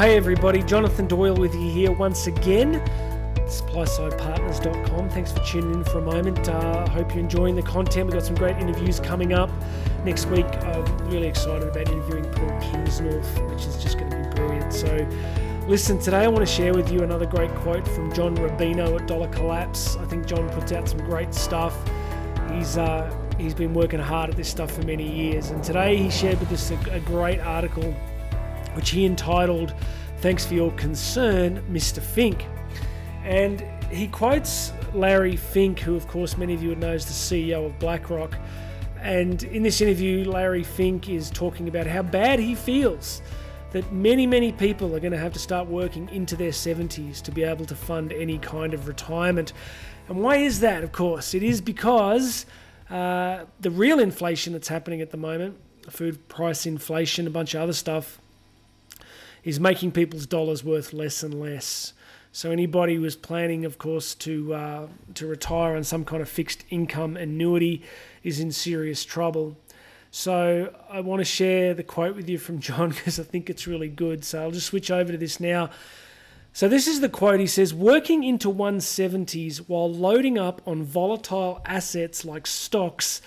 hey everybody, Jonathan Doyle with you here once again. SupplySidePartners.com. Thanks for tuning in for a moment. I uh, hope you're enjoying the content. We've got some great interviews coming up next week. I'm really excited about interviewing Paul Kingsnorth, which is just going to be brilliant. So, listen, today I want to share with you another great quote from John Rubino at Dollar Collapse. I think John puts out some great stuff. He's uh, he's been working hard at this stuff for many years, and today he shared with us a, a great article which he entitled "Thanks for Your Concern, Mr. Fink." And he quotes Larry Fink, who, of course, many of you would know is the CEO of BlackRock. And in this interview, Larry Fink is talking about how bad he feels that many, many people are going to have to start working into their 70s to be able to fund any kind of retirement. And why is that? Of course, it is because uh, the real inflation that's happening at the moment, food price inflation, a bunch of other stuff, is making people's dollars worth less and less. So anybody who was planning, of course, to uh, to retire on some kind of fixed income annuity is in serious trouble. So I want to share the quote with you from John because I think it's really good. So I'll just switch over to this now. So this is the quote. He says, "Working into 170s while loading up on volatile assets like stocks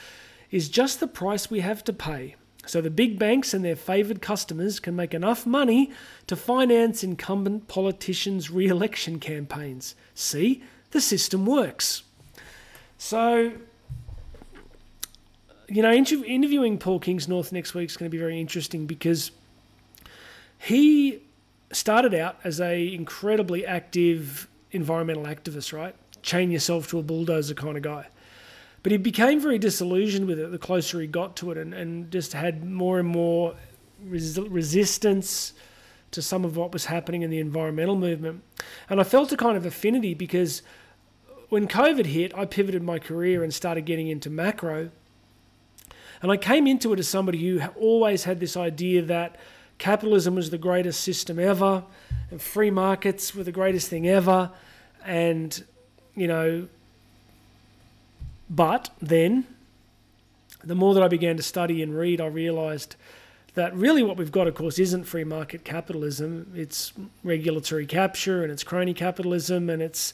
is just the price we have to pay." So the big banks and their favoured customers can make enough money to finance incumbent politicians' re election campaigns. See, the system works. So, you know, interviewing Paul Kingsnorth next week is going to be very interesting because he started out as a incredibly active environmental activist, right? Chain yourself to a bulldozer kind of guy. But he became very disillusioned with it the closer he got to it and, and just had more and more res- resistance to some of what was happening in the environmental movement. And I felt a kind of affinity because when COVID hit, I pivoted my career and started getting into macro. And I came into it as somebody who always had this idea that capitalism was the greatest system ever and free markets were the greatest thing ever. And, you know, but then, the more that I began to study and read, I realized that really what we've got, of course, isn't free market capitalism. It's regulatory capture and it's crony capitalism and it's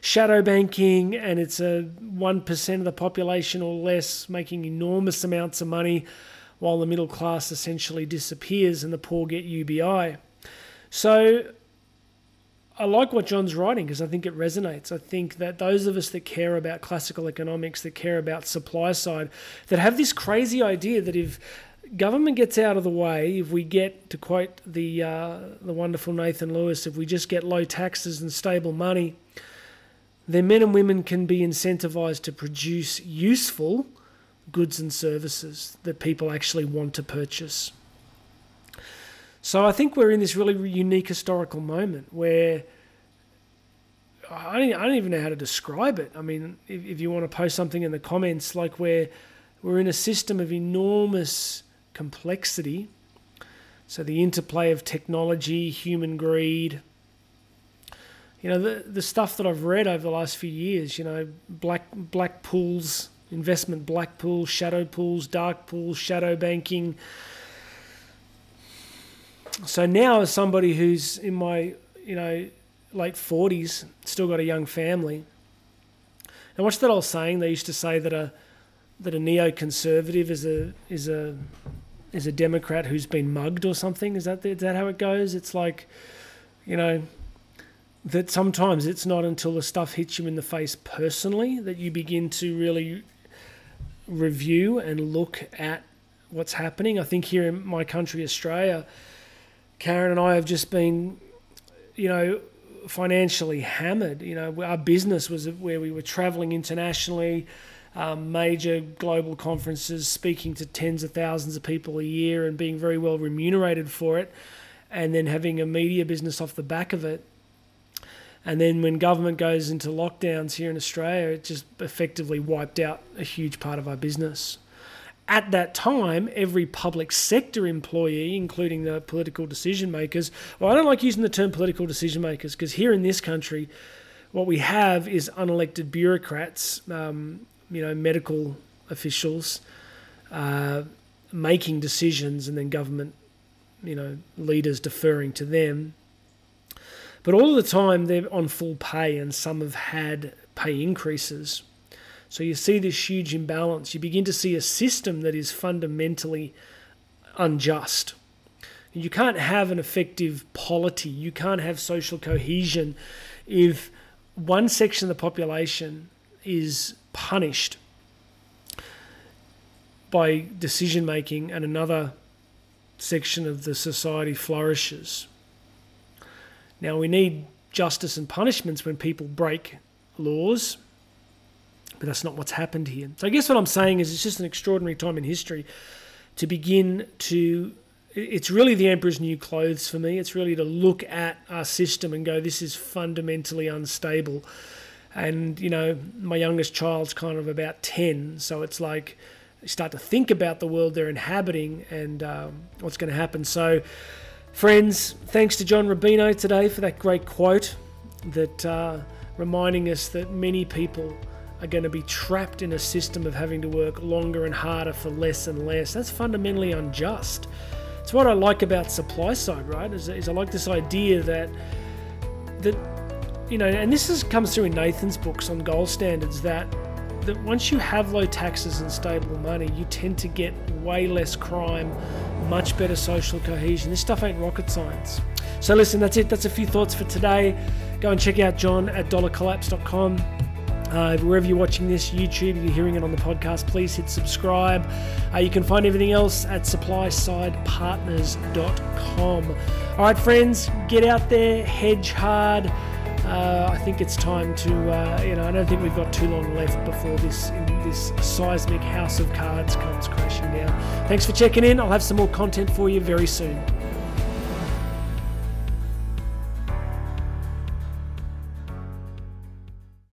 shadow banking and it's a 1% of the population or less making enormous amounts of money while the middle class essentially disappears and the poor get UBI. So I like what John's writing because I think it resonates. I think that those of us that care about classical economics, that care about supply side, that have this crazy idea that if government gets out of the way, if we get to quote the uh, the wonderful Nathan Lewis, if we just get low taxes and stable money, then men and women can be incentivized to produce useful goods and services that people actually want to purchase. So I think we're in this really unique historical moment where I don't, I don't even know how to describe it. I mean, if, if you want to post something in the comments, like we're, we're in a system of enormous complexity. So the interplay of technology, human greed, you know, the, the stuff that I've read over the last few years, you know, black, black pools, investment black pools, shadow pools, dark pools, shadow banking, so now, as somebody who's in my, you know, late 40s, still got a young family, and what's that old saying? They used to say that a that a neoconservative is a is a is a Democrat who's been mugged or something. Is that is that how it goes? It's like, you know, that sometimes it's not until the stuff hits you in the face personally that you begin to really review and look at what's happening. I think here in my country, Australia Karen and I have just been, you know, financially hammered. You know, our business was where we were traveling internationally, um, major global conferences, speaking to tens of thousands of people a year, and being very well remunerated for it, and then having a media business off the back of it. And then when government goes into lockdowns here in Australia, it just effectively wiped out a huge part of our business at that time, every public sector employee, including the political decision makers, well, I don't like using the term political decision makers because here in this country, what we have is unelected bureaucrats, um, you know, medical officials uh, making decisions and then government, you know, leaders deferring to them. But all the time they're on full pay, and some have had pay increases. So you see this huge imbalance. You begin to see a system that is fundamentally unjust. You can't have an effective polity, you can't have social cohesion if one section of the population is punished by decision making and another section of the society flourishes. Now, we need justice and punishments when people break laws, but that's not what's happened here. So, I guess what I'm saying is it's just an extraordinary time in history to begin to. It's really the emperor's new clothes for me. It's really to look at our system and go, this is fundamentally unstable. And, you know, my youngest child's kind of about 10, so it's like, start to think about the world they're inhabiting and um, what's going to happen. So, friends, thanks to John Rubino today for that great quote that uh, reminding us that many people are going to be trapped in a system of having to work longer and harder for less and less. That's fundamentally unjust. It's what I like about supply side, right? Is, is I like this idea that that you know, and this is, comes through in Nathan's books on gold standards that that once you have low taxes and stable money, you tend to get way less crime, much better social cohesion. This stuff ain't rocket science. So listen, that's it. That's a few thoughts for today. Go and check out John at dollarcollapse.com. Uh, wherever you're watching this, YouTube, you're hearing it on the podcast, please hit subscribe. Uh, you can find everything else at supplysidepartners.com. All right, friends, get out there, hedge hard uh, I think it's time to, uh, you know, I don't think we've got too long left before this this seismic house of cards comes crashing down. Thanks for checking in. I'll have some more content for you very soon.